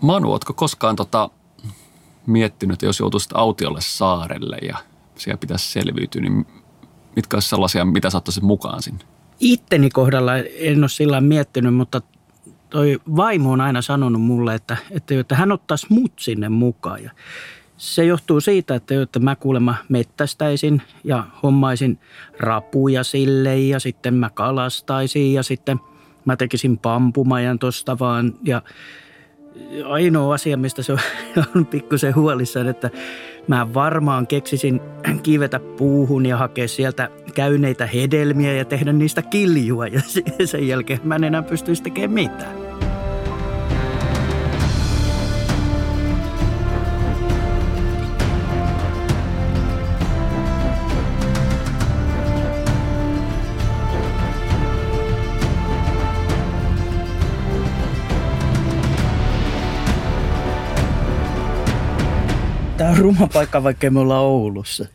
Manu, ootko koskaan tota, miettinyt, jos joutuisit autiolle saarelle ja siellä pitäisi selviytyä, niin mitkä olisi sellaisia, mitä saattaisit mukaan sinne? Itteni kohdalla en ole sillä miettinyt, mutta toi vaimo on aina sanonut mulle, että, että, että hän ottaisi mut sinne mukaan. Ja se johtuu siitä, että, että mä kuulemma mettästäisin ja hommaisin rapuja sille ja sitten mä kalastaisin ja sitten mä tekisin pampumajan tosta vaan. Ja ainoa asia, mistä se on pikkusen huolissaan, että mä varmaan keksisin kivetä puuhun ja hakea sieltä käyneitä hedelmiä ja tehdä niistä kiljua ja sen jälkeen mä en enää pystyisi tekemään mitään. On ruma paikka, vaikka me ollaan Oulussa.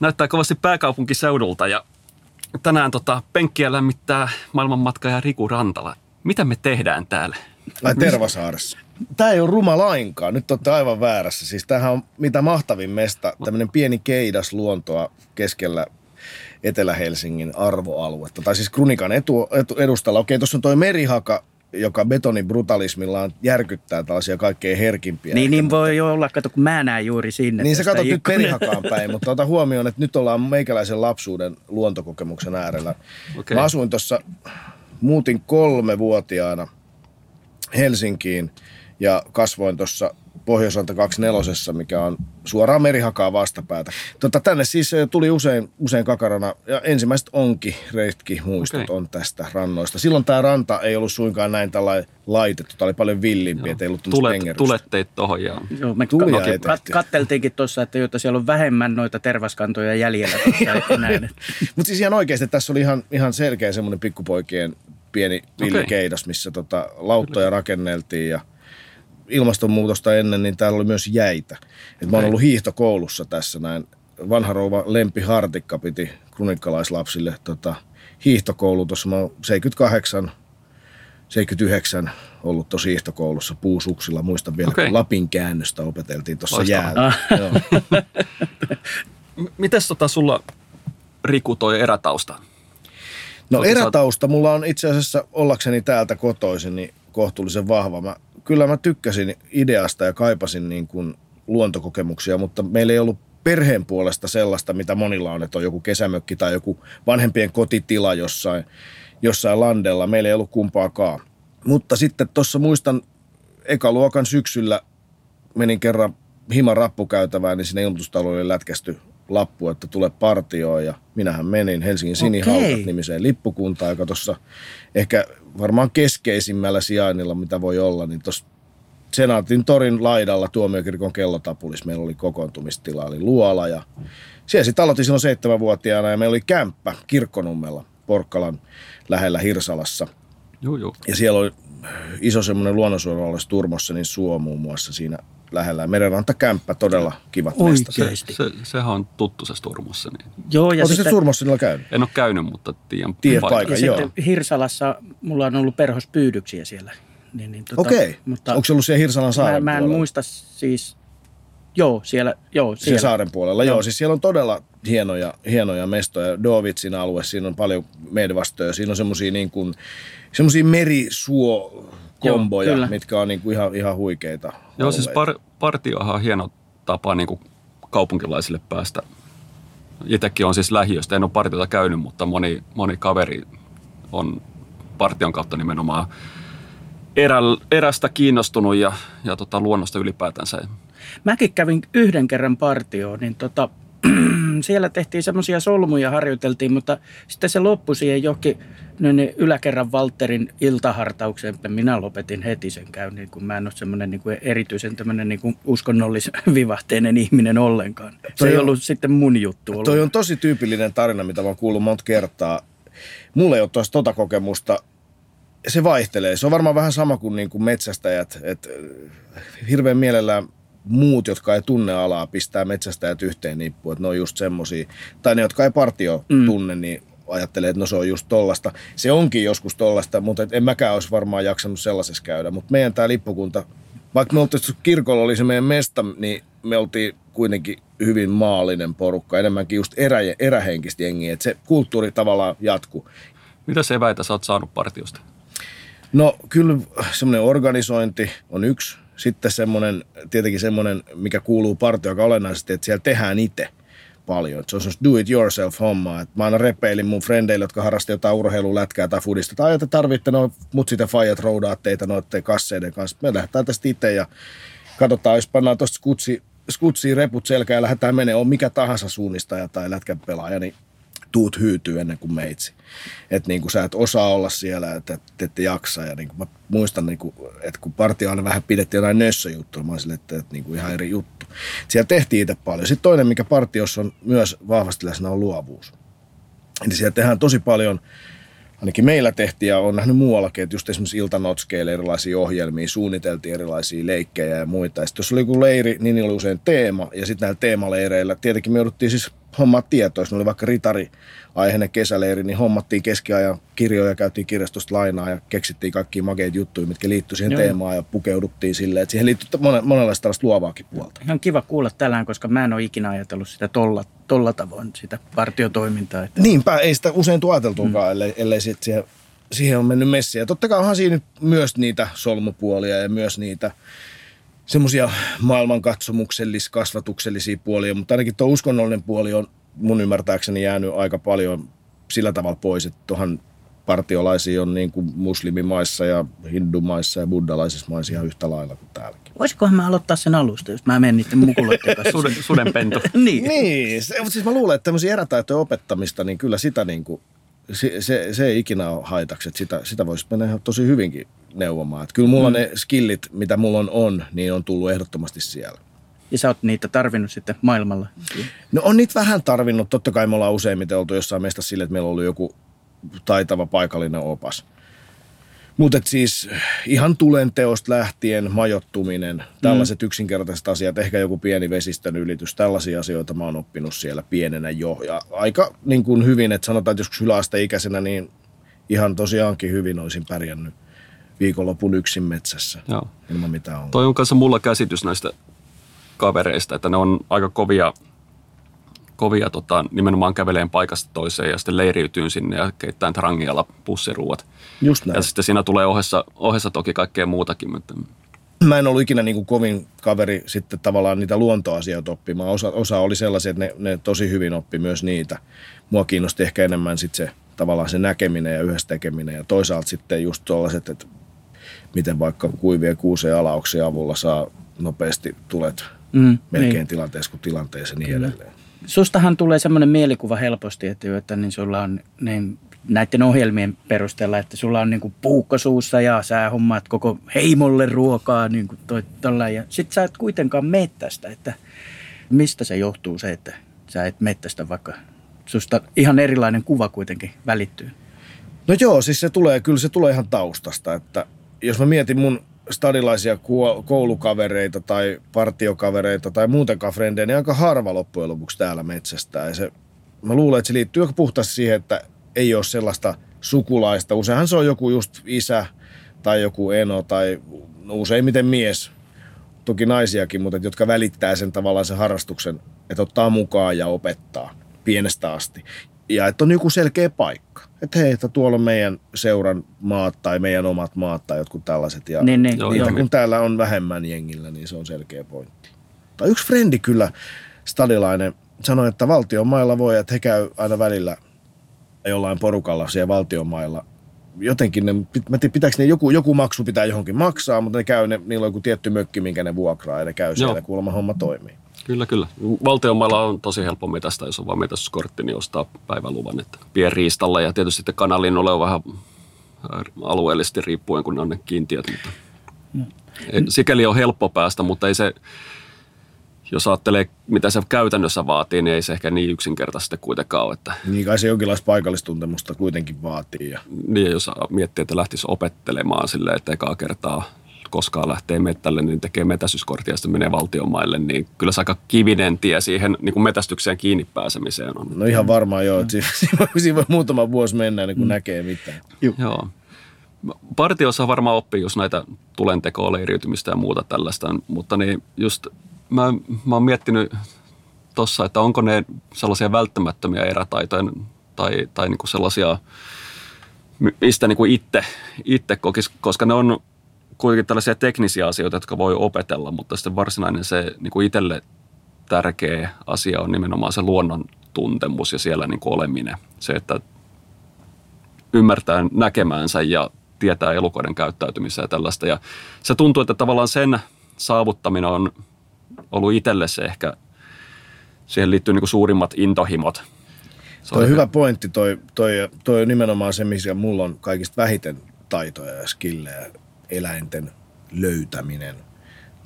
Näyttää kovasti pääkaupunkiseudulta ja tänään tota, penkkiä lämmittää maailmanmatkaaja Riku Rantala. Mitä me tehdään täällä? Ai Tervasaaressa. Tämä ei ole ruma lainkaan. Nyt olette aivan väärässä. Siis tämähän on mitä mahtavin mesta. Tämmöinen pieni keidas luontoa keskellä Etelä-Helsingin arvoaluetta. Tai siis Krunikan etu, etu, edustalla. Okei, tuossa on toi merihaka, joka betonin brutalismillaan järkyttää tällaisia kaikkein herkimpiä. Niin, niin voi olla, kato kun mä näen juuri sinne. Niin sä katsot nyt perihakaan päin, mutta ota huomioon, että nyt ollaan meikäläisen lapsuuden luontokokemuksen äärellä. Okay. Mä asuin tuossa, muutin kolme vuotiaana Helsinkiin ja kasvoin tuossa Pohjoisranta 24, mikä on suoraan merihakaa vastapäätä. Tota, tänne siis eh, tuli usein, usein kakarana ja ensimmäiset onki, reitki, muistot okay. on tästä rannoista. Silloin tämä ranta ei ollut suinkaan näin tällainen laitettu, tämä oli paljon villimpi, ettei ollut tulet, tulet teit tohon, joo. joo me Tuli ka- kat- katteltiinkin tuossa, että jotta siellä on vähemmän noita tervaskantoja jäljellä Mutta siis ihan oikeasti tässä oli ihan, ihan selkeä semmoinen pikkupoikien pieni villikeidas, okay. missä tota, lauttoja rakenneltiin ja – ilmastonmuutosta ennen, niin täällä oli myös jäitä. Et mä oon ollut hiihtokoulussa tässä näin. Vanha rouva Lempi Hartikka piti kronikkalaislapsille tota, hiihtokoulutus. Mä oon 78 79 ollut tuossa hiihtokoulussa puusuksilla. Muistan vielä, okay. kun Lapin käännöstä opeteltiin tuossa jäällä. Ah. Mites tota sulla, Riku, toi erätausta? No erätausta mulla on itse asiassa ollakseni täältä kotoisin niin kohtuullisen vahva. Mä kyllä mä tykkäsin ideasta ja kaipasin niin kuin luontokokemuksia, mutta meillä ei ollut perheen puolesta sellaista, mitä monilla on, että on joku kesämökki tai joku vanhempien kotitila jossain, jossain landella. Meillä ei ollut kumpaakaan. Mutta sitten tuossa muistan ekaluokan syksyllä menin kerran himan rappukäytävään, niin sinne ilmoitustaloille lätkästy lappu, että tule partioon ja minähän menin Helsingin Sinihaukat okay. nimiseen lippukuntaan, joka tuossa ehkä varmaan keskeisimmällä sijainnilla, mitä voi olla, niin tuossa Senaatin torin laidalla tuomiokirkon kellotapulis meillä oli kokoontumistila, oli luola ja siellä sitten aloitin silloin seitsemänvuotiaana ja meillä oli kämppä Kirkkonummella Porkkalan lähellä Hirsalassa. Joo, joo. Ja siellä oli iso semmoinen luonnonsuojelualue Turmossa, niin Suo muun muassa siinä lähellä. Merenrantakämppä, todella kivat mesta. Se, se, sehän on tuttu se Turmossa. Niin. Joo, ja sitten, se Turmossa niillä käynyt? En ole käynyt, mutta tiedän Tiedät paikan. paikan ja joo. sitten Hirsalassa mulla on ollut perhospyydyksiä siellä. Niin, niin, tota, Okei. Mutta Onko se ollut siellä Hirsalan saaren mä, mä en puolella? muista siis, joo, siellä. Joo, siellä. siellä saaren puolella, joo. joo. Siis siellä on todella hienoja, hienoja mestoja. Dovitsin alue, siinä on paljon medvastoja. Siinä on semmoisia niin kuin, semmoisia merisuo komboja, Joo, mitkä on niin kuin ihan, ihan huikeita. Joo, siis par, partiohan on hieno tapa niin kuin kaupunkilaisille päästä. Itsekin on siis lähiöstä, en ole partiota käynyt, mutta moni, moni kaveri on partion kautta nimenomaan erä, erästä kiinnostunut ja, ja tota, luonnosta ylipäätänsä. Mäkin kävin yhden kerran partioon, niin tota, siellä tehtiin semmoisia solmuja, harjoiteltiin, mutta sitten se loppui siihen johonkin niin yläkerran Walterin iltahartaukseen. Minä lopetin heti sen käynnin, kun mä en ole semmoinen niin kuin erityisen tämmöinen niin uskonnollisvivahteinen ihminen ollenkaan. Se toi ei on, ollut sitten mun juttu. Ollut. Toi on tosi tyypillinen tarina, mitä mä oon kuullut monta kertaa. Mulla ei ole tuosta tota kokemusta. Se vaihtelee. Se on varmaan vähän sama kuin, niin kuin metsästäjät. Et hirveän mielellään muut, jotka ei tunne alaa, pistää metsästäjät yhteen nippuun, että ne on just semmosia. Tai ne, jotka ei partio mm. tunne, niin ajattelee, että no se on just tollasta. Se onkin joskus tollasta, mutta en mäkään olisi varmaan jaksanut sellaisessa käydä. Mutta meidän tämä lippukunta vaikka me oltiin kirkolla oli se meidän mesta, niin me oltiin kuitenkin hyvin maallinen porukka, enemmänkin just erä, erähenkistä jengiä, että se kulttuuri tavallaan jatkuu. Mitä se eväitä sä oot saanut partiosta? No kyllä semmoinen organisointi on yksi. Sitten semmoinen, tietenkin semmoinen, mikä kuuluu partioon aika olennaisesti, että siellä tehdään itse paljon. Se on semmoista do it yourself hommaa. Mä aina repeilin mun frendeille, jotka harrastivat jotain urheilua, lätkää tai fudista. Tai että tarvitte no, mut sitten fajat roudaatte teitä noiden kasseiden kanssa. Me lähdetään tästä itse ja katsotaan, jos pannaan tuosta skutsi, skutsiin reput selkään ja lähdetään menemään, on mikä tahansa suunnistaja tai lätkän pelaaja, niin tuut hyytyy ennen kuin meitsi. Että niin kuin sä et osaa olla siellä, että et, et jaksa. Ja niin kuin mä muistan, niin kuin, että kun partio aina vähän pidettiin jotain nössöjuttua, mä sille, että, että niin kuin ihan eri juttu. Siellä tehtiin itse paljon. Sitten toinen, mikä partiossa on myös vahvasti läsnä, on luovuus. Eli siellä tehdään tosi paljon, ainakin meillä tehtiin ja on nähnyt muuallakin, että just esimerkiksi iltanotskeille erilaisia ohjelmia, suunniteltiin erilaisia leikkejä ja muita. Ja sitten jos oli joku leiri, niin niillä oli usein teema. Ja sitten näillä teemaleireillä, tietenkin me jouduttiin siis hommaa tietoa. Jos oli vaikka ritari aiheinen kesäleiri, niin hommattiin keskiajan kirjoja, käytiin kirjastosta lainaa ja keksittiin kaikki makeita juttuja, mitkä liittyi siihen Joo. teemaan ja pukeuduttiin silleen, että siihen liittyy monenlaista tällaista luovaakin puolta. Ihan kiva kuulla tällään, koska mä en ole ikinä ajatellut sitä tolla, tolla tavoin, sitä partiotoimintaa. Että... Niinpä, ei sitä usein tuoteltukaan, mm. ellei, ellei sit siihen, siihen on mennyt messiä. Totta kai onhan siinä myös niitä solmupuolia ja myös niitä semmoisia maailmankatsomuksellisia, kasvatuksellisia puolia, mutta ainakin tuo uskonnollinen puoli on mun ymmärtääkseni jäänyt aika paljon sillä tavalla pois, että tuohon partiolaisia on niin kuin muslimimaissa ja hindumaissa ja buddalaisissa maissa ihan yhtä lailla kuin täälläkin. Voisikohan mä aloittaa sen alusta, jos mä menen niiden mukuloiden kanssa? Suden, sudenpento. niin. niin se, mutta siis mä luulen, että tämmöisiä erätaitojen opettamista, niin kyllä sitä niin kuin, se, se, se ei ikinä ole haitaksi, että sitä, sitä voisi mennä ihan tosi hyvinkin neuvomaan. Että kyllä mulla mm. ne skillit, mitä mulla on, on, niin on tullut ehdottomasti siellä. Ja sä oot niitä tarvinnut sitten maailmalla? No on niitä vähän tarvinnut. Totta kai me ollaan useimmiten oltu jossain meistä sille, että meillä on ollut joku taitava paikallinen opas. Mutta siis ihan tulen teosta lähtien, majottuminen, tällaiset mm. yksinkertaiset asiat, ehkä joku pieni vesistön ylitys, tällaisia asioita mä oon oppinut siellä pienenä jo. Ja aika niin kuin hyvin, että sanotaan, että joskus yläasteikäisenä, niin ihan tosiaankin hyvin olisin pärjännyt viikonlopun yksin metsässä Joo. ilman mitään ongelmaa. Toi on kanssa mulla käsitys näistä kavereista, että ne on aika kovia, kovia tota, nimenomaan käveleen paikasta toiseen ja sitten leiriytyy sinne ja keittää trangialla pussiruuat. Just näin. Ja sitten siinä tulee ohessa, ohessa toki kaikkea muutakin. Mutta... Mä en ollut ikinä niin kuin kovin kaveri sitten tavallaan niitä luontoasioita oppimaan. Osa, osa oli sellaisia, että ne, ne tosi hyvin oppi myös niitä. Mua kiinnosti ehkä enemmän sitten se tavallaan se näkeminen ja yhdessä tekeminen ja toisaalta sitten just tuollaiset, että miten vaikka kuivien kuuseen alauksia avulla saa nopeasti tulet mm, melkein niin. tilanteessa kuin tilanteeseen niin edelleen. Sustahan tulee semmoinen mielikuva helposti, että, että niin sulla on niin näiden ohjelmien perusteella, että sulla on niin puukko suussa ja sä hommaat koko heimolle ruokaa niin kuin toi, ja sit sä et kuitenkaan mettästä, että mistä se johtuu se, että sä et mettästä vaikka susta ihan erilainen kuva kuitenkin välittyy. No joo, siis se tulee, kyllä se tulee ihan taustasta, että jos mä mietin mun stadilaisia koulukavereita tai partiokavereita tai muutenkaan frendejä, niin aika harva loppujen lopuksi täällä metsästä. Ja se, mä luulen, että se liittyy aika puhtaasti siihen, että ei ole sellaista sukulaista. Useinhan se on joku just isä tai joku eno tai useimmiten mies, toki naisiakin, mutta jotka välittää sen tavallaan sen harrastuksen, että ottaa mukaan ja opettaa pienestä asti. Ja että on joku selkeä paikka että hei, että tuolla on meidän seuran maat tai meidän omat maat tai jotkut tällaiset. Ja niin, niin. Niitä, kun täällä on vähemmän jengillä, niin se on selkeä pointti. Tai yksi frendi kyllä, stadilainen, sanoi, että valtion mailla voi, että he käy aina välillä jollain porukalla siellä valtion mailla. Jotenkin ne, mä tiedän, pitääkö ne joku, joku maksu pitää johonkin maksaa, mutta ne käy, ne, niillä on joku tietty mökki, minkä ne vuokraa ja ne käy siellä, kuulemma homma toimii. Kyllä, kyllä. Valtionmailla on tosi helppo metästä, jos on vain metästyskortti, niin ostaa päiväluvan. Että pienriistalla ja tietysti sitten kanalinnulle on vähän alueellisesti riippuen, kun on ne kiintiöt. Mutta no. Sikäli on helppo päästä, mutta ei se, jos ajattelee, mitä se käytännössä vaatii, niin ei se ehkä niin yksinkertaisesti kuitenkaan ole. Että... Niin kai se jonkinlaista paikallistuntemusta kuitenkin vaatii. Ja... Niin, jos miettii, että lähtisi opettelemaan silleen, että ekaa kertaa koskaan lähtee mettälle, niin tekee metästyskortia ja sitten menee valtionmaille, niin kyllä se aika kivinen tie siihen niin kuin metästykseen kiinni pääsemiseen on. No ihan varmaan joo, että siinä, siinä voi muutama vuosi mennä, niin kun mm. näkee mitään. Joo. Partiossa varmaan oppii just näitä tulentekoa, leiriytymistä ja muuta tällaista, mutta niin just mä, mä oon miettinyt tuossa, että onko ne sellaisia välttämättömiä erätaitoja tai, tai niin kuin sellaisia, mistä niin kuin itse, itse kokisi, koska ne on kuitenkin tällaisia teknisiä asioita, jotka voi opetella, mutta sitten varsinainen se niin kuin itselle tärkeä asia on nimenomaan se luonnon tuntemus ja siellä niin kuin oleminen. Se, että ymmärtää näkemäänsä ja tietää elukoiden käyttäytymistä ja tällaista. Ja se tuntuu, että tavallaan sen saavuttaminen on ollut itselle se ehkä, siihen liittyy niin kuin suurimmat intohimot. Se toi on hyvä pointti, toi, toi, toi on nimenomaan se, missä mulla on kaikista vähiten taitoja ja skillejä, eläinten löytäminen,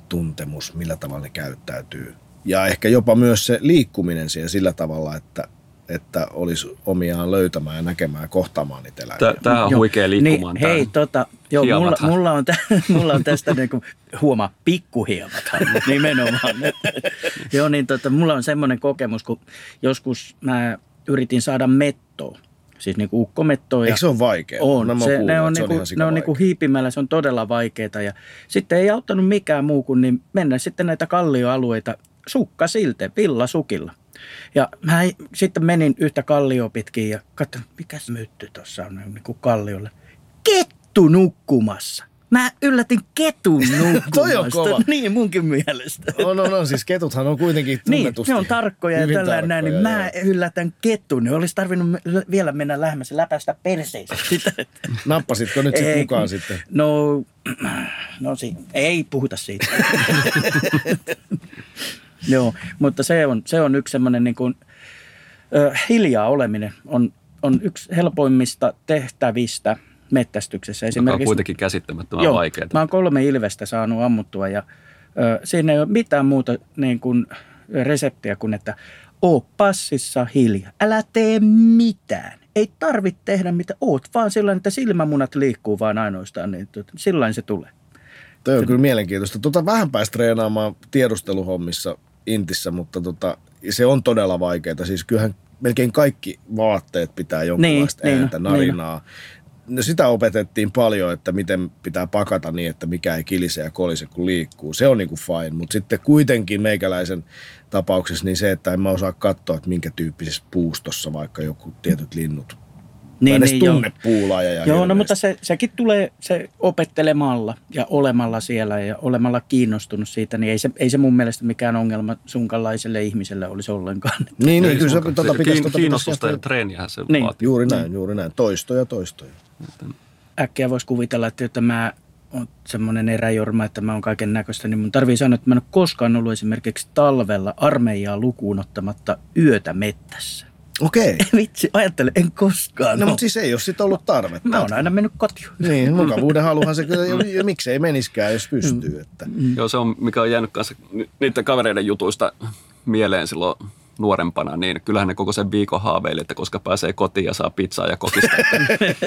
tuntemus, millä tavalla ne käyttäytyy. Ja ehkä jopa myös se liikkuminen siihen sillä tavalla, että että olisi omiaan löytämään ja näkemään ja kohtaamaan niitä eläimiä. Tämä on huikea liikkumaan. Niin, hei, tota, joo, mulla, mulla, on tä, mulla on tästä niin kuin, huoma, pikkuhiemat nimenomaan. joo, niin tota, mulla on semmoinen kokemus, kun joskus mä yritin saada mettoa. Siis niin ukkomettoa. Eikö se ole vaikea? On. No, se, ne on, niinku, ne on niinku hiipimällä, se on todella vaikeaa. Ja sitten ei auttanut mikään muu kuin niin mennä sitten näitä kallioalueita sukka siltä, villasukilla. Ja mä sitten menin yhtä kallio pitkin ja katsoin, mikä mytty tuossa on niin kuin kalliolla. Kettu nukkumassa. Mä yllätin ketun nukkumasta. Toi on kova. Niin munkin mielestä. On, on, on. Siis ketuthan on kuitenkin tunnetusti. Niin, ne on tarkkoja ja tällä näin, niin mä yllätän ketun. Ne olisi tarvinnut vielä mennä lähemmäs ja läpäistä perseistä. Nappasitko nyt sitten mukaan sitten? No, no si- ei puhuta siitä. Joo, mutta se on, se on yksi semmoinen niin kuin, ö, hiljaa oleminen on, on yksi helpoimmista tehtävistä mettästyksessä. Esimerkiksi, Joka on kuitenkin käsittämättömän joo, vaikeaa. Mä oon kolme ilvestä saanut ammuttua ja ö, siinä ei ole mitään muuta niin kuin, reseptiä kuin, että oo passissa hiljaa. Älä tee mitään. Ei tarvitse tehdä mitä oot, vaan sillä että silmämunat liikkuu vaan ainoastaan, niin silloin se tulee. Toi on kyllä mielenkiintoista. Tota vähän päästä treenaamaan tiedusteluhommissa Intissä, mutta tota, se on todella vaikeaa. Siis kyllähän melkein kaikki vaatteet pitää jonkinlaista niin, ääntä, niin, narinaa. Niin. No sitä opetettiin paljon, että miten pitää pakata niin, että mikä ei kilise ja kolise kun liikkuu. Se on niinku fine, mutta sitten kuitenkin meikäläisen tapauksessa niin se, että en mä osaa katsoa, että minkä tyyppisessä puustossa vaikka joku tietyt linnut niin, niin, tunne joo. puulaaja. Ja joo, no mutta se, sekin tulee se opettelemalla ja olemalla siellä ja olemalla kiinnostunut siitä, niin ei se, ei se mun mielestä mikään ongelma sunkanlaiselle ihmiselle olisi ollenkaan. Niin, niin kyllä se tuota pitäisi... Tuota kiinnostusta ja treeniä se niin. vaatii. Juuri näin, juuri näin. Toistoja, toistoja. Äkkiä voisi kuvitella, että, että mä oon semmoinen eräjorma, että mä oon kaiken näköistä, niin mun tarvii sanoa, että mä en ole koskaan ollut esimerkiksi talvella armeijaa lukuun ottamatta yötä mettässä. Okei. Vitsi, ajattele, en koskaan. No, mutta siis ei ole sitten ollut tarvetta. Mä oon aina mennyt kotiin. Niin, mukavuuden haluhan se kyllä, ja miksei meniskään, jos pystyy. Että. Mm. Joo, se on, mikä on jäänyt kanssa niiden kavereiden jutuista mieleen silloin nuorempana, niin kyllähän ne koko sen viikon haaveili, että koska pääsee kotiin ja saa pizzaa ja kokista.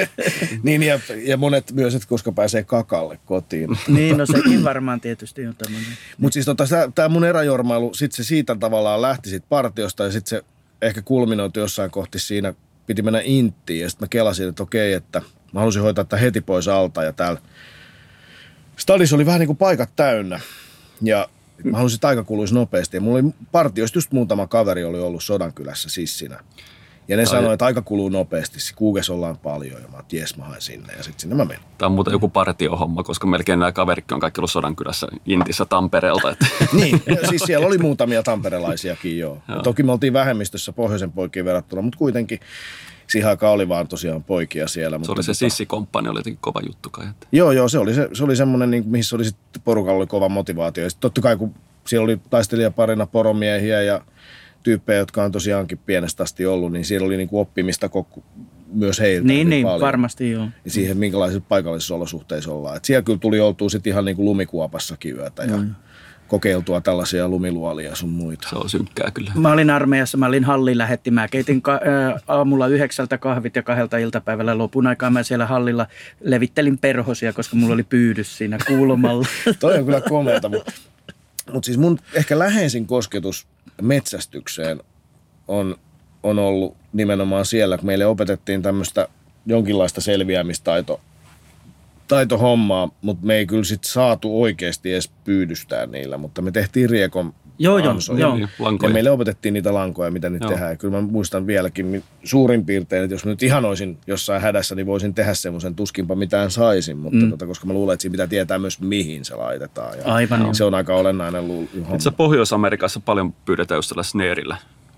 niin, ja, ja monet myös, että koska pääsee kakalle kotiin. niin, no sekin varmaan tietysti on tämmöinen. Mutta siis tota, tämä mun eräjormailu, sitten se siitä tavallaan lähti sit partiosta ja sitten se ehkä kulminoitu jossain kohti siinä, piti mennä inttiin ja sitten mä kelasin, että okei, että mä halusin hoitaa tätä heti pois alta ja täällä stadissa oli vähän niin kuin paikat täynnä ja mä halusin, että aika kuluisi nopeasti ja mulla oli partioista just muutama kaveri oli ollut Sodankylässä sissinä. Ja ne tai... sanoi, että aika kuluu nopeasti. Kuukes ollaan paljon. Ja mä oon, jes, mä haen sinne. Ja sitten sinne mä menin. Tämä on muuten joku partiohomma, koska melkein nämä kaverit on kaikki ollut Sodankylässä Intissä Tampereelta. Että. niin, siis siellä oli muutamia tamperelaisiakin joo. joo. Toki me oltiin vähemmistössä pohjoisen poikiin verrattuna, mutta kuitenkin siihen aikaan oli vaan tosiaan poikia siellä. Se mutta oli se tota... sissikomppani, oli jotenkin kova juttu kai. Että... Joo, joo, se oli, se, se oli semmoinen, niin, missä oli sitten porukalla oli kova motivaatio. Ja totta kai, kun siellä oli taistelijaparina poromiehiä ja – tyyppejä, jotka on tosiaankin pienestä asti ollut, niin siellä oli niin kuin oppimista koko, myös heiltä. Niin, niin paljon. varmasti joo. Ja siihen, minkälaisissa paikallisissa olosuhteissa ollaan. Et siellä kyllä tuli oltua sitten ihan niin kuin lumikuopassakin yötä ja mm. Kokeiltua tällaisia lumiluolia sun muita. Se on synkkää kyllä. Mä olin armeijassa, mä olin hallin lähetti. Mä keitin ka- aamulla yhdeksältä kahvit ja kahdelta iltapäivällä lopun aikaa. Mä siellä hallilla levittelin perhosia, koska mulla oli pyydys siinä kuulomalla. Toi on kyllä komeata, mutta mut siis mun ehkä läheisin kosketus metsästykseen on, on ollut nimenomaan siellä, kun meille opetettiin tämmöistä jonkinlaista selviämistaito taitohommaa, mutta me ei kyllä sit saatu oikeasti edes pyydystää niillä, mutta me tehtiin riekon Joo, joo, joo. Niin, Ja lankoja. meille opetettiin niitä lankoja, mitä nyt Joo. tehdään. Ja kyllä mä muistan vieläkin suurin piirtein, että jos mä nyt ihan olisin jossain hädässä, niin voisin tehdä semmoisen tuskinpa mitään saisin. Mutta mm. tota, koska mä luulen, että siinä pitää tietää myös mihin se laitetaan. Ja Aivan. Se on aika olennainen lu- homma. Itse Pohjois-Amerikassa paljon pyydetään just tällä sneerillä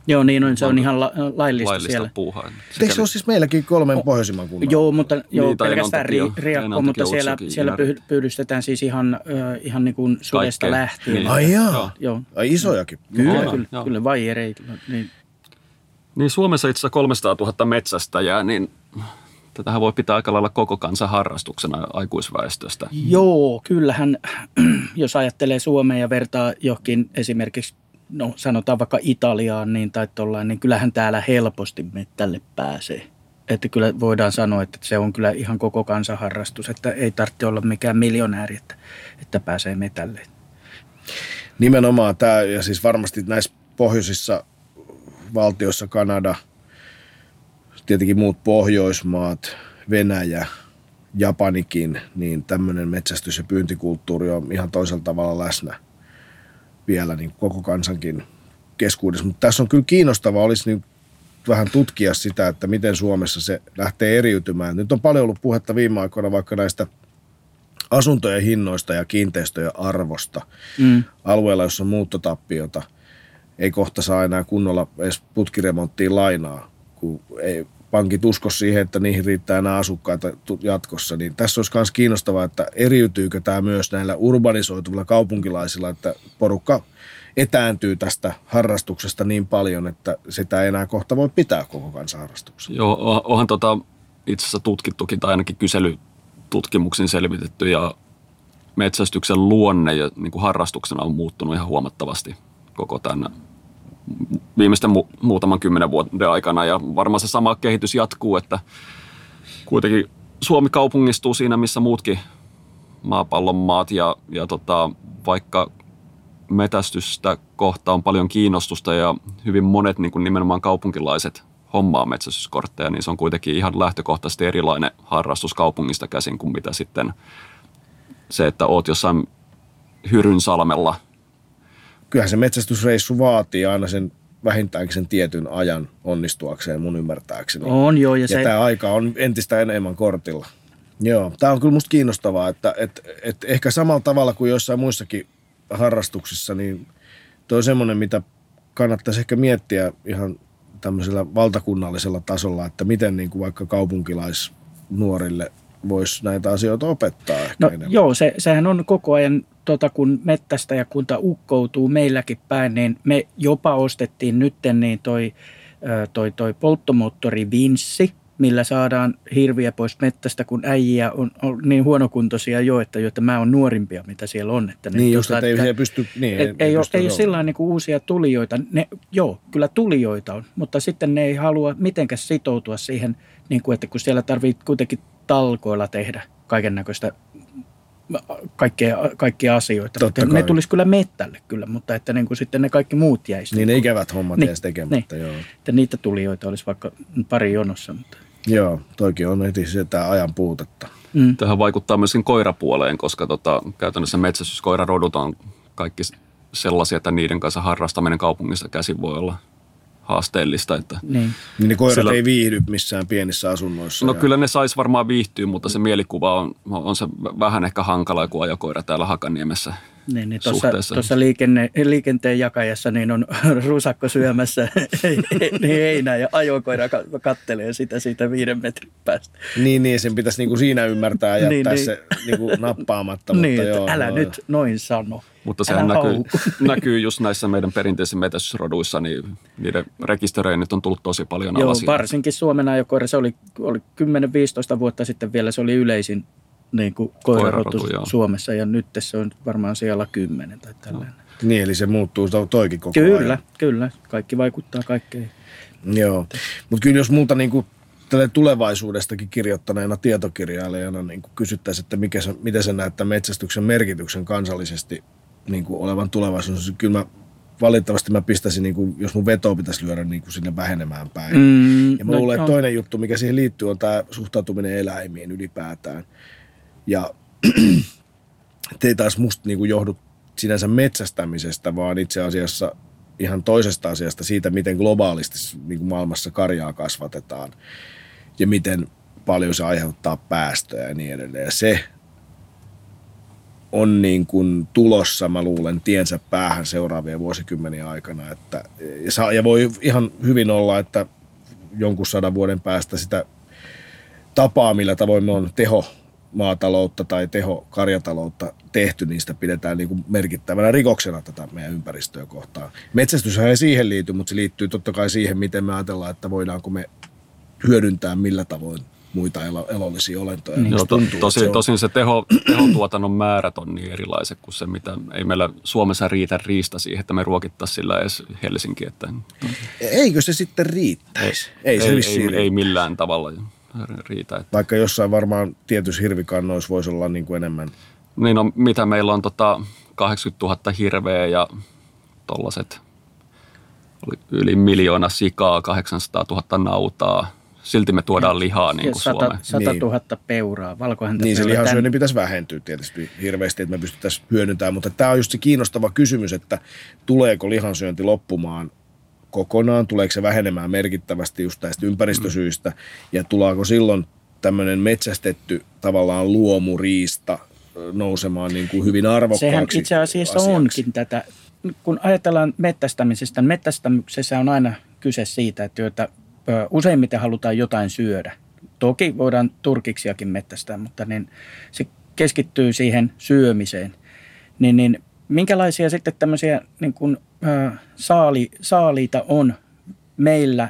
Joo, niin on, se on ihan la, laillista, laillista siellä. puuhaa. Eikö se ole siis meilläkin kolmen pohjoisimman kunnan? Joo, mutta joo, Niin, pelkästään ri, riakko, mutta siellä, siellä pyydystetään siis ihan, äh, ihan niin kuin sudesta Kaikkea. lähtien. Niin. Ai jaa. Joo. Ai isojakin. kyllä, Joo, kyllä, joo. kyllä vaijereita. Niin, Niin Suomessa itse asiassa 300 000 metsästäjää, niin tätähän voi pitää aika lailla koko kansan harrastuksena aikuisväestöstä. Joo, kyllähän, jos ajattelee Suomea ja vertaa johonkin esimerkiksi, no sanotaan vaikka Italiaan niin, tai tollain, niin kyllähän täällä helposti mettälle pääsee. Että kyllä voidaan sanoa, että se on kyllä ihan koko kansan harrastus, että ei tarvitse olla mikään miljonääri, että, että pääsee metälle. Nimenomaan tämä, ja siis varmasti näissä pohjoisissa valtioissa Kanada, tietenkin muut Pohjoismaat, Venäjä, Japanikin, niin tämmöinen metsästys- ja pyyntikulttuuri on ihan toisella tavalla läsnä vielä niin koko kansankin keskuudessa. Mutta tässä on kyllä kiinnostavaa, olisi niin vähän tutkia sitä, että miten Suomessa se lähtee eriytymään. Nyt on paljon ollut puhetta viime aikoina vaikka näistä asuntojen hinnoista ja kiinteistöjen arvosta Mm. alueella, jossa on muuttotappiota, ei kohta saa enää kunnolla edes putkiremonttiin lainaa, kun ei pankit usko siihen, että niihin riittää enää asukkaita jatkossa. Niin tässä olisi myös kiinnostavaa, että eriytyykö tämä myös näillä urbanisoituvilla kaupunkilaisilla, että porukka etääntyy tästä harrastuksesta niin paljon, että sitä ei enää kohta voi pitää koko kansan harrastuksena. Joo, on- onhan tota itse asiassa tutkittukin tai ainakin kyselytutkimuksin selvitetty ja metsästyksen luonne ja niin kuin harrastuksena on muuttunut ihan huomattavasti koko tämän viimeisten mu- muutaman kymmenen vuoden aikana ja varmaan se sama kehitys jatkuu, että kuitenkin Suomi kaupungistuu siinä, missä muutkin maapallon maat ja, ja tota, vaikka metästystä kohtaan on paljon kiinnostusta ja hyvin monet niin kuin nimenomaan kaupunkilaiset hommaa metsästyskortteja, niin se on kuitenkin ihan lähtökohtaisesti erilainen harrastus kaupungista käsin kuin mitä sitten se, että oot jossain Hyrynsalmella. Kyllähän se metsästysreissu vaatii aina sen vähintäänkin sen tietyn ajan onnistuakseen mun ymmärtääkseni. On joo, ja Ja se, tämä aika on entistä enemmän kortilla. Joo, tämä on kyllä musta kiinnostavaa, että, että, että ehkä samalla tavalla kuin joissain muissakin harrastuksissa, niin toi on semmoinen, mitä kannattaisi ehkä miettiä ihan tämmöisellä valtakunnallisella tasolla, että miten niin kuin vaikka kaupunkilaisnuorille voisi näitä asioita opettaa ehkä No enemmän. joo, se, sehän on koko ajan, tota, kun mettästäjäkunta ukkoutuu meilläkin päin, niin me jopa ostettiin nytten niin toi, toi, toi polttomoottori Vinssi, millä saadaan hirviä pois mettästä, kun äijiä on, on niin huonokuntoisia jo, että, että mä oon nuorimpia, mitä siellä on. Että Niin just, tota, että ei, ei pysty... Niin, et, ei, ole, pysty ei ole sillä niin uusia tulijoita. Ne, joo, kyllä tulijoita on, mutta sitten ne ei halua mitenkään sitoutua siihen, niin kuin, että kun siellä tarvitsee kuitenkin talkoilla tehdä kaiken näköistä kaikkea, kaikkia asioita. Totta kai. ne tulisi kyllä mettälle kyllä, mutta että niin kuin sitten ne kaikki muut jäisi. Niin ne ikävät hommat Niin, edes tekemättä, joo. Että niitä tulijoita olisi vaikka pari jonossa. Mutta. Joo, toikin on heti sitä ajan puutetta. Mm. Tähän vaikuttaa myöskin koirapuoleen, koska tota, käytännössä metsästyskoirarodut on kaikki sellaisia, että niiden kanssa harrastaminen kaupungissa käsin voi olla haasteellista. Että Niin. Niin ne koirat Sillä- ei viihdy missään pienissä asunnoissa. No ja- kyllä ne sais varmaan viihtyä, mutta se mielikuva on, on se vähän ehkä hankala kuin ajokoira täällä Hakaniemessä. Niin, niin tuossa, Suhteessa. tuossa liikenne, liikenteen jakajassa niin on rusakko syömässä niin heinää ja ajokoira ka- kattelee sitä siitä viiden metrin päästä. Niin, niin, sen pitäisi niinku siinä ymmärtää ja Niin, jättää niin. se niinku nappaamatta. niin, mutta että joo, älä joo, nyt noin sano. Mutta sehän Älä näkyy, näkyy just näissä meidän perinteisissä metästysroduissa, niin niiden rekisteröinnit on tullut tosi paljon Joo, alas. varsinkin Suomen ajokoira, se oli, oli 10-15 vuotta sitten vielä, se oli yleisin niin kuin koirarotu Koirarotu. Suomessa ja nyt se on varmaan siellä 10 tai tällainen. Niin, eli se muuttuu to, toikin koko Kyllä, ajan. kyllä. Kaikki vaikuttaa kaikkeen. Joo, mutta kyllä jos multa niinku tälle tulevaisuudestakin kirjoittaneena tietokirjailijana niin kysyttäisiin, että mikä se, miten sä näet tämän metsästyksen merkityksen kansallisesti niin kuin olevan tulevaisuudessa, kyllä mä valitettavasti mä pistäisin, niin kuin, jos mun veto pitäisi lyödä niin kuin sinne vähenemään päin. Mm, Ja mä luulen, että toinen juttu, mikä siihen liittyy, on tämä suhtautuminen eläimiin ylipäätään. Ja te taas musta niin kuin johdu sinänsä metsästämisestä, vaan itse asiassa ihan toisesta asiasta siitä, miten globaalisti niin kuin maailmassa karjaa kasvatetaan ja miten paljon se aiheuttaa päästöjä ja niin edelleen. Ja se on niin kuin tulossa, mä luulen, tiensä päähän seuraavien vuosikymmenen aikana. Että, ja voi ihan hyvin olla, että jonkun sadan vuoden päästä sitä tapaa, millä tavoin me on teho maataloutta tai teho karjataloutta tehty, niin sitä pidetään niin kuin merkittävänä rikoksena tätä meidän ympäristöä kohtaan. Metsästyshän ei siihen liity, mutta se liittyy totta kai siihen, miten me ajatellaan, että voidaanko me hyödyntää millä tavoin muita elo, elollisia olentoja. Niin. Joo, to, tosi, se tosin se teho, tehotuotannon määrät on niin erilaiset kuin se, mitä ei meillä Suomessa riitä riista siihen, että me ruokittaisiin sillä edes Helsinki. Että... Eikö se sitten riittäisi? Ei, ei, ei, ei, ei millään tavalla riitä. Että... Vaikka jossain varmaan tietyissä hirvikannoissa voisi olla niin kuin enemmän. Niin no, mitä meillä on tota 80 000 hirveä ja tollaset oli yli miljoona sikaa, 800 000 nautaa, silti me tuodaan lihaa niin kuin 100, Suomeen. 100 000 niin. peuraa, valkohäntä Niin se lihansyönnin pitäisi vähentyä tietysti hirveästi, että me pystyttäisiin hyödyntämään, mutta tämä on just se kiinnostava kysymys, että tuleeko lihansyönti loppumaan kokonaan, tuleeko se vähenemään merkittävästi just näistä ympäristösyistä ja tuleeko silloin tämmöinen metsästetty tavallaan luomuriista nousemaan niin kuin hyvin arvokkaaksi Sehän itse asiassa asiaksi. onkin tätä, kun ajatellaan mettästämisestä, mettästämisessä on aina kyse siitä, että useimmiten halutaan jotain syödä. Toki voidaan turkiksiakin mettästää, mutta niin se keskittyy siihen syömiseen. Niin, niin minkälaisia sitten tämmöisiä niin kuin, äh, saali, saaliita on meillä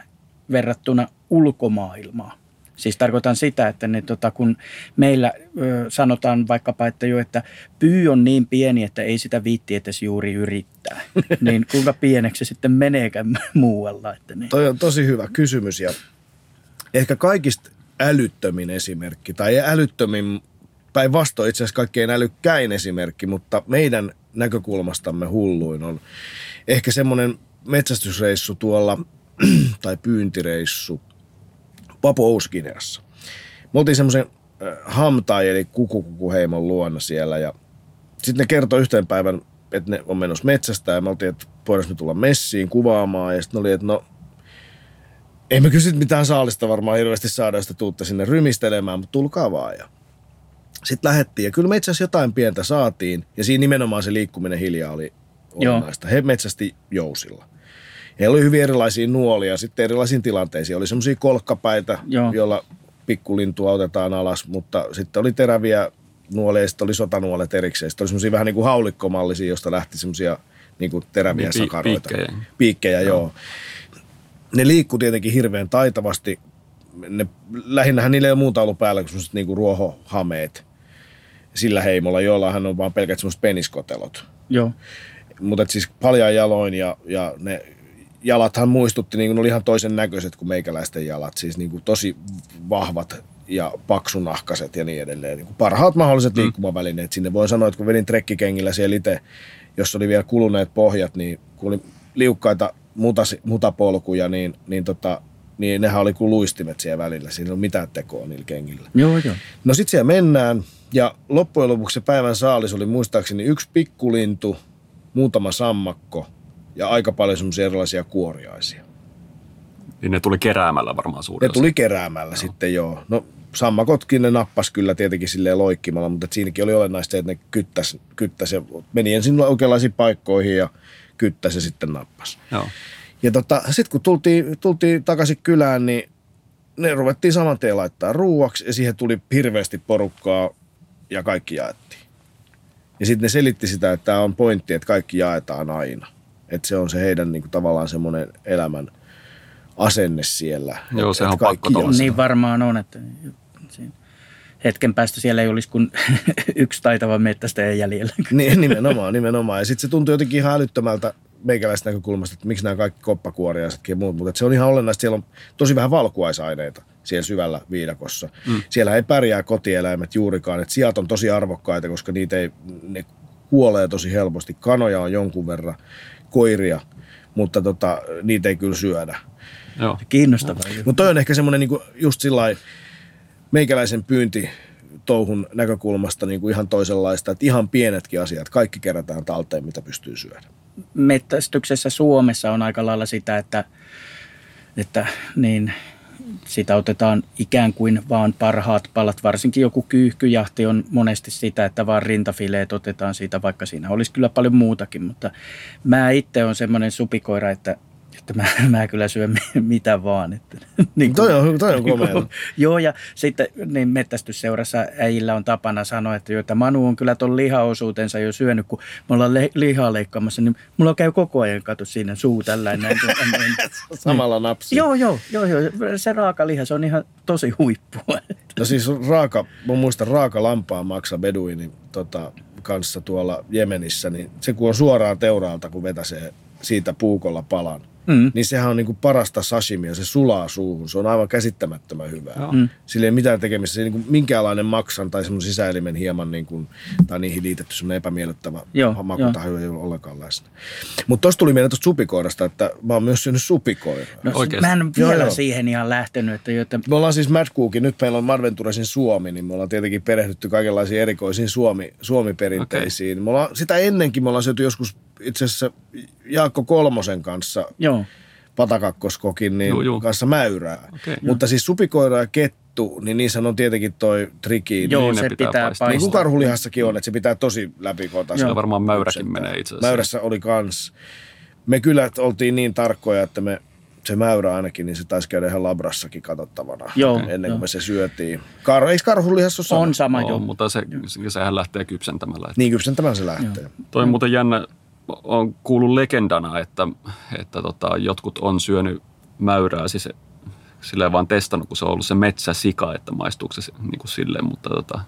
verrattuna ulkomaailmaan? Siis tarkoitan sitä, että ne, tota, kun meillä ö, sanotaan vaikkapa, että jo, että pyy on niin pieni, että ei sitä viitti edes juuri yrittää, niin kuinka pieneksi se sitten meneekään muualla? Että niin. Toi on tosi hyvä kysymys ja ehkä kaikista älyttömin esimerkki, tai älyttömin, päinvastoin itse asiassa kaikkein älykkäin esimerkki, mutta meidän näkökulmastamme hulluin on ehkä semmoinen metsästysreissu tuolla, tai pyyntireissu Papouskineassa. Me oltiin semmoisen Hamtai eli kukukukuheimon luona siellä ja sitten ne kertoi yhteen päivän, että ne on menossa metsästä ja me oltiin, että voidaanko me tulla messiin kuvaamaan ja sitten oli, että no ei me kysyt mitään saalista varmaan hirveästi saada, jos tuutte sinne rymistelemään, mutta tulkaa vaan. Ja sitten lähettiin ja kyllä me itse asiassa jotain pientä saatiin ja siinä nimenomaan se liikkuminen hiljaa oli olennaista. He metsästi jousilla. Heillä oli hyvin erilaisia nuolia sitten erilaisiin tilanteisiin. Oli semmoisia kolkkapäitä, Joo. joilla pikkulintua otetaan alas, mutta sitten oli teräviä nuolia ja sitten oli sotanuolet erikseen. Sitten oli semmoisia vähän niin kuin haulikkomallisia, josta lähti semmoisia niin kuin teräviä niin, sakaroita. Piikkejä. Piikkejä, joo. joo. Ne liikkuu tietenkin hirveän taitavasti. Ne, lähinnähän niillä ei ole muuta ollut päällä kuin semmoiset niin kuin ruohohameet sillä heimolla, joillahan on vaan pelkät semmoiset peniskotelot. Joo. Mutta siis paljon jaloin ja, ja ne jalathan muistutti, niin kuin oli ihan toisen näköiset kuin meikäläisten jalat, siis niin kuin tosi vahvat ja paksunahkaset ja niin edelleen. Niin kuin parhaat mahdolliset mm. liikkumavälineet sinne. Voin sanoa, että kun vedin trekkikengillä siellä itse, jos oli vielä kuluneet pohjat, niin kun oli liukkaita mutasi, mutapolkuja, niin, niin, tota, niin nehän oli kuin luistimet siellä välillä. Siinä ei ole mitään tekoa niillä kengillä. Joo, joo. No sitten siellä mennään ja loppujen lopuksi se päivän saalis oli muistaakseni yksi pikkulintu, muutama sammakko – ja aika paljon semmoisia erilaisia kuoriaisia. Niin ne tuli keräämällä varmaan suurin Ne tuli keräämällä joo. sitten joo. No sammakotkin ne nappas kyllä tietenkin silleen loikkimalla, mutta siinäkin oli olennaista että ne kyttäsi, kyttäsi ja meni ensin oikeanlaisiin paikkoihin ja kyttäsi ja sitten nappas. Joo. Ja tota, sitten kun tultiin, tultiin takaisin kylään, niin ne ruvettiin saman tien laittaa ruuaksi ja siihen tuli hirveästi porukkaa ja kaikki jaettiin. Ja sitten ne selitti sitä, että tämä on pointti, että kaikki jaetaan aina. Että se on se heidän niin kuin, tavallaan semmoinen elämän asenne siellä. Joo, se on pakko Niin varmaan on, että hetken päästä siellä ei olisi kuin yksi taitava mettästäjä jäljellä. Niin, nimenomaan, nimenomaan. Ja sitten se tuntuu jotenkin ihan älyttömältä meikäläistä näkökulmasta, että miksi nämä kaikki koppakuoriaisetkin ja muut, mutta se on ihan olennaista, siellä on tosi vähän valkuaisaineita siellä syvällä viidakossa. Mm. Siellä ei pärjää kotieläimet juurikaan, että sijat on tosi arvokkaita, koska niitä ei, ne kuolee tosi helposti. Kanoja on jonkun verran koiria, mutta tota, niitä ei kyllä syödä. Joo. Kiinnostavaa. Mutta toi on ehkä semmoinen niinku just sillä meikäläisen pyynti touhun näkökulmasta niin kuin ihan toisenlaista, että ihan pienetkin asiat, kaikki kerätään talteen, mitä pystyy syödä. Mettästyksessä Suomessa on aika lailla sitä, että, että niin, sitä otetaan ikään kuin vaan parhaat palat. Varsinkin joku kyyhkyjahti on monesti sitä, että vaan rintafileet otetaan siitä, vaikka siinä olisi kyllä paljon muutakin. Mutta mä itse on semmoinen supikoira, että että mä, mä kyllä syön mitä vaan. Että, niin kuin, toi on, toi on komea. joo, ja sitten niin mettästysseurassa äijillä on tapana sanoa, että, jo, että Manu on kyllä tuon lihaosuutensa jo syönyt, kun me ollaan le- lihaa leikkaamassa, niin mulla käy koko ajan katu siinä suu tällainen. Näin, Samalla napsi. Joo, joo, joo, joo, se raaka liha, se on ihan tosi huippua. No siis raaka, mä muistan raaka lampaa maksa beduinin tota, kanssa tuolla Jemenissä, niin se kun on suoraan teuraalta, kun vetäsee siitä puukolla palan, mm. niin sehän on niin kuin parasta sashimia, se sulaa suuhun, se on aivan käsittämättömän hyvää. Mm. Sillä ei mitään tekemistä, se ei niin kuin minkäänlainen maksan tai semmoinen sisäelimen hieman niin kuin, tai niihin liitetty semmoinen epämiellyttävä makutaho ei ole ollenkaan läsnä. Mutta tuossa tuli mieleen tuosta supikoirasta, että mä oon myös syönyt supikoiraa. No, Oikeasti. Mä en vielä joo, joo. siihen ihan lähtenyt. Että joita... Me ollaan siis Mad Cookin, nyt meillä on Madventuresin Suomi, niin me ollaan tietenkin perehdytty kaikenlaisiin erikoisiin Suomi, Suomi-perinteisiin. Okay. Me ollaan, sitä ennenkin me ollaan syöty joskus itse asiassa Jaakko Kolmosen kanssa, Joo. Patakakkoskokin, niin joo, joo. kanssa mäyrää. Okay, Mutta joo. siis supikoira ja kettu, niin niissä on tietenkin toi triki. Joo, niin se pitää, pitää paistaa. Niin kuin karhulihassakin on, että se pitää tosi läpikota. Sillä varmaan mäyräkin menee itse asiassa. Mäyrässä oli kans. Me kyllä oltiin niin tarkkoja, että me se mäyrä ainakin, niin se taisi käydä ihan labrassakin katsottavana Joo, ennen kuin me se syötiin. Kar, eikö karhulihassa ole sama? On sama, joo. mutta se, sehän lähtee kypsentämällä. Että... Niin, kypsentämällä se lähtee. Joo. Toi on muuten jännä, on kuullut legendana, että, että tota, jotkut on syönyt mäyrää, siis silleen vaan testannut, kun se on ollut se metsäsika, että maistuuko se niin kuin silleen, mutta tota,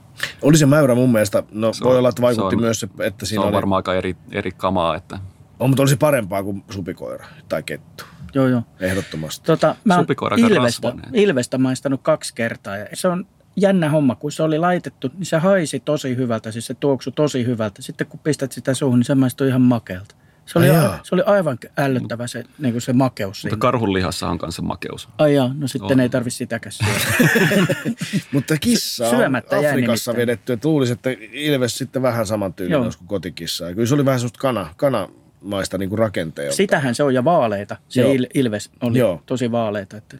Oli se mäyrä mun mielestä, no se voi on, olla, että vaikutti se on, myös se, että siinä se on oli... varmaan aika eri, eri kamaa, että... On, mutta olisi parempaa kuin supikoira tai kettu. Joo, joo. Ehdottomasti. Tota, mä oon Ilvestä, Ilvestä maistanut kaksi kertaa ja se on jännä homma, kun se oli laitettu, niin se haisi tosi hyvältä, siis se tuoksui tosi hyvältä. Sitten kun pistät sitä suuhun, niin se maistui ihan makealta. Se oli, a, se oli aivan ällöttävä se, niin kuin se makeus Mutta karhun lihassa on se makeus. Ai jaa, no sitten on. ei tarvitse sitäkään syödä. Mutta kissa on Afrikassa vedetty. Että luulisi, että Ilves sitten vähän saman tyylinen kuin kotikissa. Ja kyllä se oli vähän semmoista kana, kana maista niin kuin rakenteelta. Sitähän se on ja vaaleita. Se Joo. Ilves oli Joo. tosi vaaleita. Että,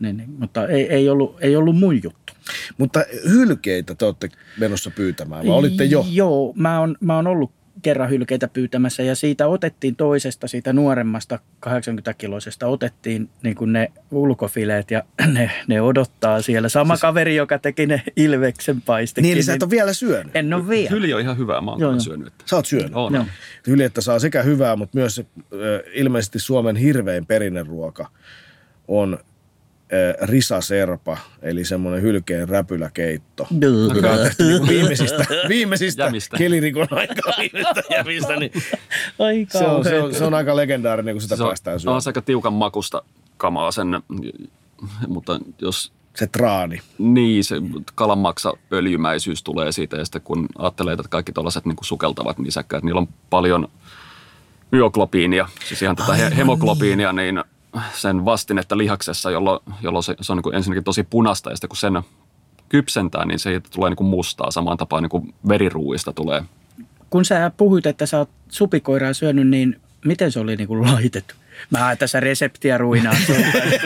niin, niin, mutta ei, ei, ollut, ei ollut mun juttu. Mutta hylkeitä te olette menossa pyytämään, vai olitte jo? Joo, mä oon, mä oon ollut kerran hylkeitä pyytämässä ja siitä otettiin toisesta, siitä nuoremmasta 80-kiloisesta otettiin niin kuin ne ulkofileet ja ne, ne odottaa siellä. Sama siis, kaveri, joka teki ne Ilveksen paistekin. Niin, eli sä et ole vielä syönyt? En ole vielä. Hyli on ihan hyvää, mä oon joo, syönyt. Että. Sä oot syönyt? On. että saa sekä hyvää, mutta myös ilmeisesti Suomen hirvein perinneruoka on risaserpa, eli semmoinen hylkeen räpyläkeitto. Joka on tehty niin viimeisistä, viimeisistä kelirikon aikaa viimeistä jämistä. Niin se, on, se, on, se on aika legendaarinen, kun sitä se päästään syömään. Se on aika tiukan makusta kamaa sen, mutta jos se traani. Niin, se kalanmaksa öljymäisyys tulee siitä ja sitten kun ajattelee, että kaikki tuollaiset niin sukeltavat nisäkkäät, niillä on paljon myoglobiinia, siis ihan tätä Aivan hemoglobiinia, niin sen vastinetta lihaksessa, jolloin, jolloin se, se on niin kuin ensinnäkin tosi punasta ja sitten kun sen kypsentää, niin se tulee niin kuin mustaa samaan tapaan niin kuin veriruuista tulee. Kun sä puhuit, että sä oot supikoiraa syönyt, niin miten se oli niin kuin laitettu? Mä tässä reseptiä ruinaan.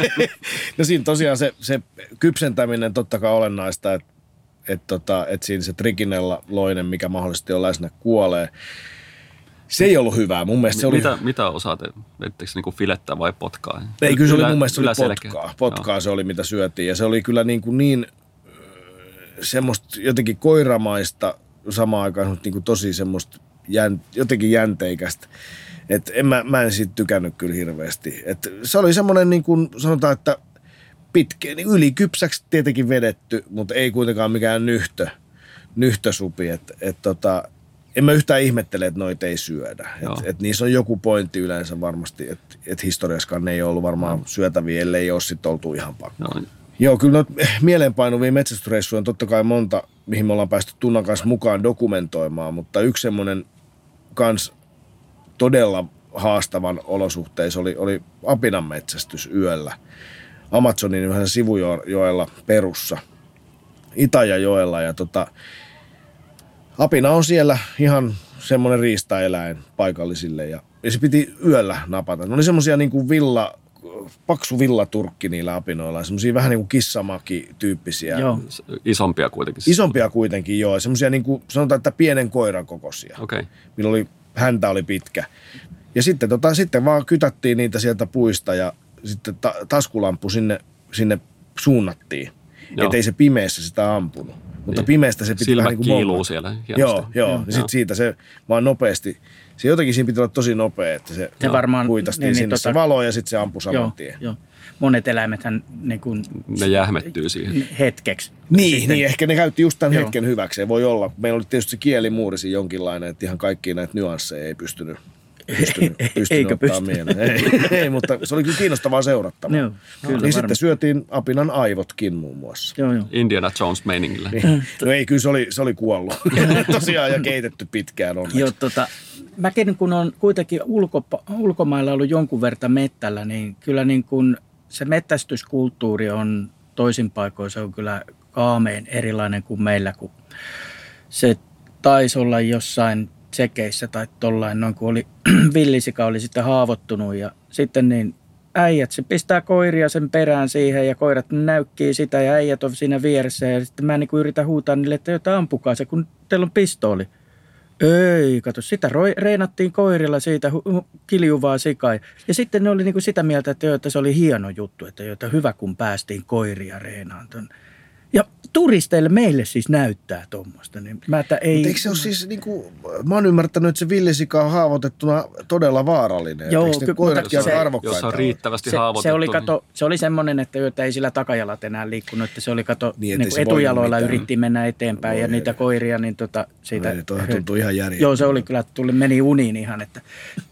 no siinä tosiaan se, se kypsentäminen totta kai olennaista, että et tota, et siinä se trikinella loinen, mikä mahdollisesti on läsnä, kuolee. Se ei ollut hyvää. Mun mielestä se oli... Mitä, mitä osaatte? Vettekö niinku filettä vai potkaa? Ei, kyllä se oli mun mielestä se oli potkaa. Potkaa Joo. se oli, mitä syötiin. Ja se oli kyllä niin, kuin niin semmoista jotenkin koiramaista samaan aikaan niin kuin tosi semmoista jän, jotenkin jänteikästä. Et en mä, mä en siitä tykännyt kyllä hirveästi. Et se oli semmoinen niin kuin sanotaan, että pitkä, niin ylikypsäksi tietenkin vedetty, mutta ei kuitenkaan mikään nyhtö, nyhtösupi. Et, et tota, en mä yhtään ihmettele, että noita ei syödä. Et, et niissä on joku pointti yleensä varmasti, että et historiaskaan ne ei ollut varmaan syötäviä, ellei ole sitten oltu ihan pakko. No. Joo, kyllä noita mieleenpainuvia metsästysreissuja on totta kai monta, mihin me ollaan päästy Tunnan kanssa mukaan dokumentoimaan, mutta yksi semmoinen kans todella haastavan olosuhteissa oli, oli apinan metsästys yöllä Amazonin yhdessä sivujoella Perussa. Itajajoella ja tota, apina on siellä ihan semmoinen riistaeläin paikallisille ja, ja se piti yöllä napata. Ne oli semmoisia niin kuin villa, paksu villaturkki niillä apinoilla, semmoisia vähän niin kuin kissamaki-tyyppisiä. Joo. Isompia kuitenkin. Isompia kuitenkin, joo. Semmoisia niin kuin, sanotaan, että pienen koiran kokoisia. Okei. Okay. Millä oli, häntä oli pitkä. Ja sitten, tota, sitten vaan kytättiin niitä sieltä puista ja sitten ta- taskulampu sinne, sinne suunnattiin. Että ei se pimeässä sitä ampunut. Mutta niin. pimeästä se Silmät vähän niin kuin kiiluu siellä hienosti. Joo, joo. Joo. Ja sitten siitä se vaan nopeasti, se jotenkin siinä piti olla tosi nopea, että se, Se varmaan- huitastiin niin, niin, sinne tota- se valo ja sitten se ampui saman Joo, tien. joo. Monet eläimethän niin kuin Ne jähmettyy siihen. hetkeksi. Niin, Sitten- niin, ehkä ne käytti just tämän Joo. hetken hyväkseen. Voi olla. Meillä oli tietysti se kielimuurisi jonkinlainen, että ihan kaikki näitä nyansseja ei pystynyt, pystynyt, pystynyt ottaa pysty? mieleen. Ei, ei, mutta se oli kyllä kiinnostavaa seurattavaa. Joo, kyllä niin sitten syötiin apinan aivotkin muun muassa. Joo, joo. Indiana Jones meiningillä. Niin. No ei, kyllä se oli, se oli kuollut tosiaan ja keitetty pitkään onneksi. Joo, tota, mäkin kun on kuitenkin ulko, ulkomailla ollut jonkun verran mettällä, niin kyllä niin kuin se mettästyskulttuuri on toisin paikoin, se on kyllä kaameen erilainen kuin meillä, kun se taisi olla jossain tsekeissä tai tollain, noin kun oli villisika oli sitten haavoittunut ja sitten niin äijät, se pistää koiria sen perään siihen ja koirat näykkii sitä ja äijät on siinä vieressä ja sitten mä niin kuin yritän huutaa niille, että jotain ampukaa se, kun teillä on pistooli. Ei, kato, sitä roi, reenattiin koirilla siitä hu, hu, kiljuvaa sikaa. Ja sitten ne oli niinku sitä mieltä, että, joo, että se oli hieno juttu, että, joo, että hyvä kun päästiin koiria reenaan. ton. Ja turisteille meille siis näyttää tuommoista. Niin mä, ei, Mutta eikö se ole siis, niin kuin, mä oon ymmärtänyt, että se villisika on haavoitettuna todella vaarallinen. Joo, Eikö ne koiratkin aika se- arvokkaita Jos on riittävästi se, haavoitettu. se, oli, niin- kato, se oli semmoinen, että, että ei sillä takajalat enää liikkunut, että se oli kato, Niin, niin, niin etujaloilla yritti mennä eteenpäin Voi ja ei. niitä koiria, niin tota, siitä, Ei, toihan tuntuu ihan järjettömältä. Joo, se oli kyllä, tuli, meni uniin ihan, että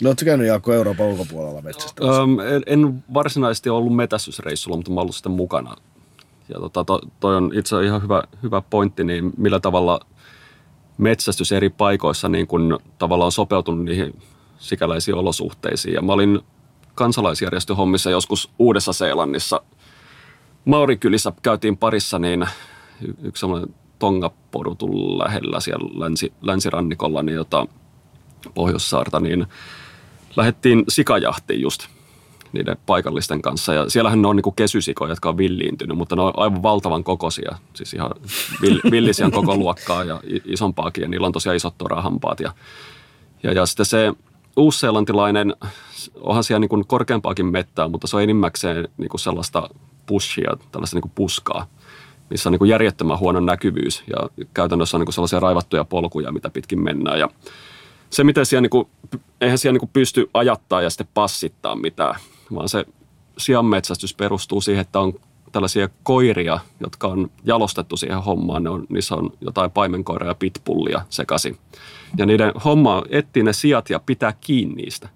No ootko käynyt Jaakko Euroopan ulkopuolella metsästä? Öm, en, en varsinaisesti ollut metästysreissulla, mutta mä ollut sitten mukana. Ja tota, to, toi on itse ihan hyvä, hyvä pointti, niin millä tavalla metsästys eri paikoissa niin kun tavallaan on sopeutunut niihin sikäläisiin olosuhteisiin. Ja mä olin kansalaisjärjestöhommissa joskus Uudessa-Seelannissa. Maurikylissä käytiin parissa, niin yksi semmoinen Tongaporutun lähellä siellä länsi, länsirannikolla, niin jota Pohjoissaarta, niin lähdettiin sikajahtiin just niiden paikallisten kanssa. Ja siellähän ne on niinku kesysikoja, jotka on villiintynyt, mutta ne on aivan valtavan kokoisia. Siis ihan vill, villisian koko luokkaa ja isompaakin. Ja niillä on tosiaan isot torahampaat. Ja, ja, ja sitten se uusseelantilainen, onhan siellä niinku korkeampaakin mettää, mutta se on enimmäkseen niinku sellaista pushia, tällaista niinku puskaa missä on niin järjettömän huono näkyvyys ja käytännössä on niin sellaisia raivattuja polkuja, mitä pitkin mennään. Ja se, miten siellä, niin kuin, eihän siellä niin pysty ajattaa ja sitten passittaa mitään, vaan se sianmetsästys perustuu siihen, että on tällaisia koiria, jotka on jalostettu siihen hommaan. Ne on, niissä on jotain paimenkoiraa ja pitbullia sekaisin. Ja niiden homma on etsiä ne sijat ja pitää kiinni niistä.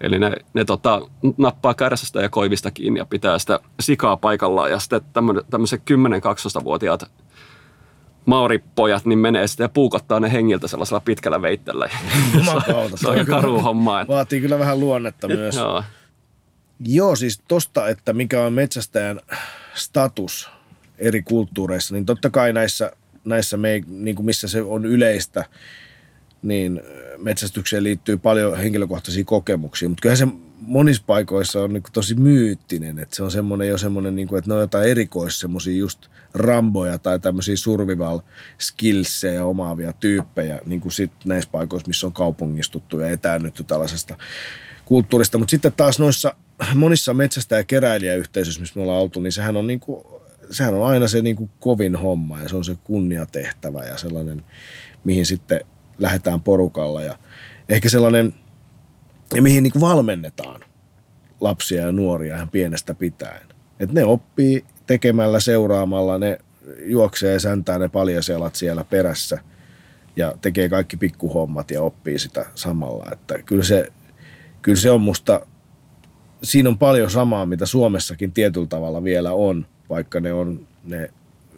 Eli ne, ne tota, nappaa kärsästä ja koivista kiinni ja pitää sitä sikaa paikallaan. Ja sitten tämmöiset 10-12-vuotiaat mauripojat niin menee sitten ja puukottaa ne hengiltä sellaisella pitkällä veitteellä. Se on karu homma. että- Vaatii kyllä vähän luonnetta myös. Joo. Joo, siis tosta, että mikä on metsästäjän status eri kulttuureissa, niin totta kai näissä, näissä me, niin kuin missä se on yleistä, niin metsästykseen liittyy paljon henkilökohtaisia kokemuksia, mutta kyllähän se monissa paikoissa on niin kuin tosi myyttinen, että se on semmoinen jo semmoinen, niin kuin, että ne on jotain erikois semmoisia just ramboja tai tämmöisiä survival skillsejä omaavia tyyppejä, niin kuin sit näissä paikoissa, missä on kaupungistuttu ja etäännytty tällaisesta kulttuurista, mutta sitten taas noissa monissa metsästä- ja keräilijäyhteisöissä, missä me ollaan oltu, niin sehän on, niin kuin, sehän on aina se niin kuin kovin homma ja se on se kunniatehtävä ja sellainen, mihin sitten lähdetään porukalla. Ja ehkä sellainen, ja mihin niin valmennetaan lapsia ja nuoria ihan pienestä pitäen. Et ne oppii tekemällä, seuraamalla, ne juoksee ja säntää ne paljaselat siellä perässä ja tekee kaikki pikkuhommat ja oppii sitä samalla. Että kyllä se, kyllä se on musta, siinä on paljon samaa, mitä Suomessakin tietyllä tavalla vielä on, vaikka ne, on, ne,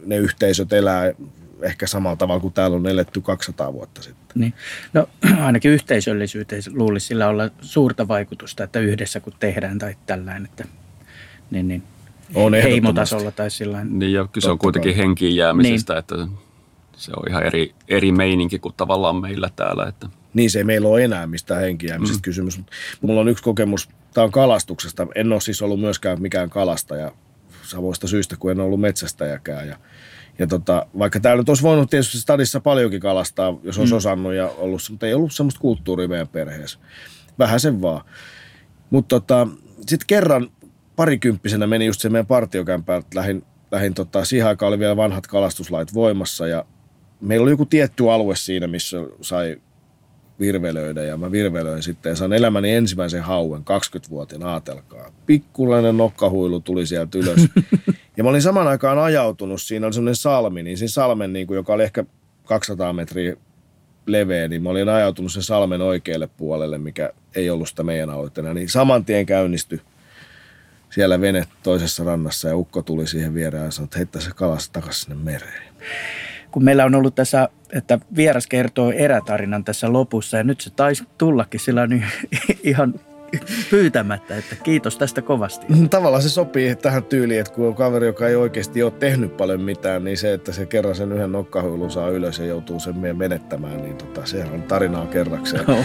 ne yhteisöt elää ehkä samalla tavalla kuin täällä on eletty 200 vuotta sitten. Niin. No ainakin yhteisöllisyyteen luulisi sillä olla suurta vaikutusta, että yhdessä kun tehdään tai tällainen. Että, niin, niin. On heimotasolla tai sillä Niin ja kyse on kuitenkin kai. henkiin jäämisestä, niin. että se on ihan eri, eri meininki kuin tavallaan meillä täällä. Että. Niin se ei meillä ole enää mistään henkiäämisestä mm. kysymys. Mulla on yksi kokemus, tämä on kalastuksesta. En ole siis ollut myöskään mikään kalastaja samoista syistä kuin en ollut metsästäjäkään. Ja, ja tota, vaikka täällä nyt olisi voinut tietysti stadissa paljonkin kalastaa, jos olisi mm. osannut ja ollut, mutta ei ollut semmoista kulttuuria meidän perheessä. Vähän sen vaan. Mutta tota, sitten kerran parikymppisenä meni just se meidän partiokämpään, että lähin, lähin tota, siihen aikaan oli vielä vanhat kalastuslait voimassa ja meillä oli joku tietty alue siinä, missä sai virvelöidä ja mä virvelöin sitten ja sain elämäni ensimmäisen hauen 20-vuotiaana aatelkaa. Pikkulainen nokkahuilu tuli sieltä ylös. ja mä olin saman aikaan ajautunut, siinä oli semmoinen salmi, niin siinä salmen, niin kuin, joka oli ehkä 200 metriä leveä, niin mä olin ajautunut sen salmen oikealle puolelle, mikä ei ollut sitä meidän alueena. Niin saman tien käynnistyi siellä vene toisessa rannassa ja ukko tuli siihen vierään ja sanoi, että heittää se kalas takaisin sinne mereen kun meillä on ollut tässä, että vieras kertoo erätarinan tässä lopussa ja nyt se taisi tullakin sillä niin ihan pyytämättä, että kiitos tästä kovasti. Mm, tavallaan se sopii tähän tyyliin, että kun on kaveri, joka ei oikeasti ole tehnyt paljon mitään, niin se, että se kerran sen yhden nokkahuilun saa ylös ja joutuu sen menettämään, niin tota, sehän on tarinaa kerrakseen. No.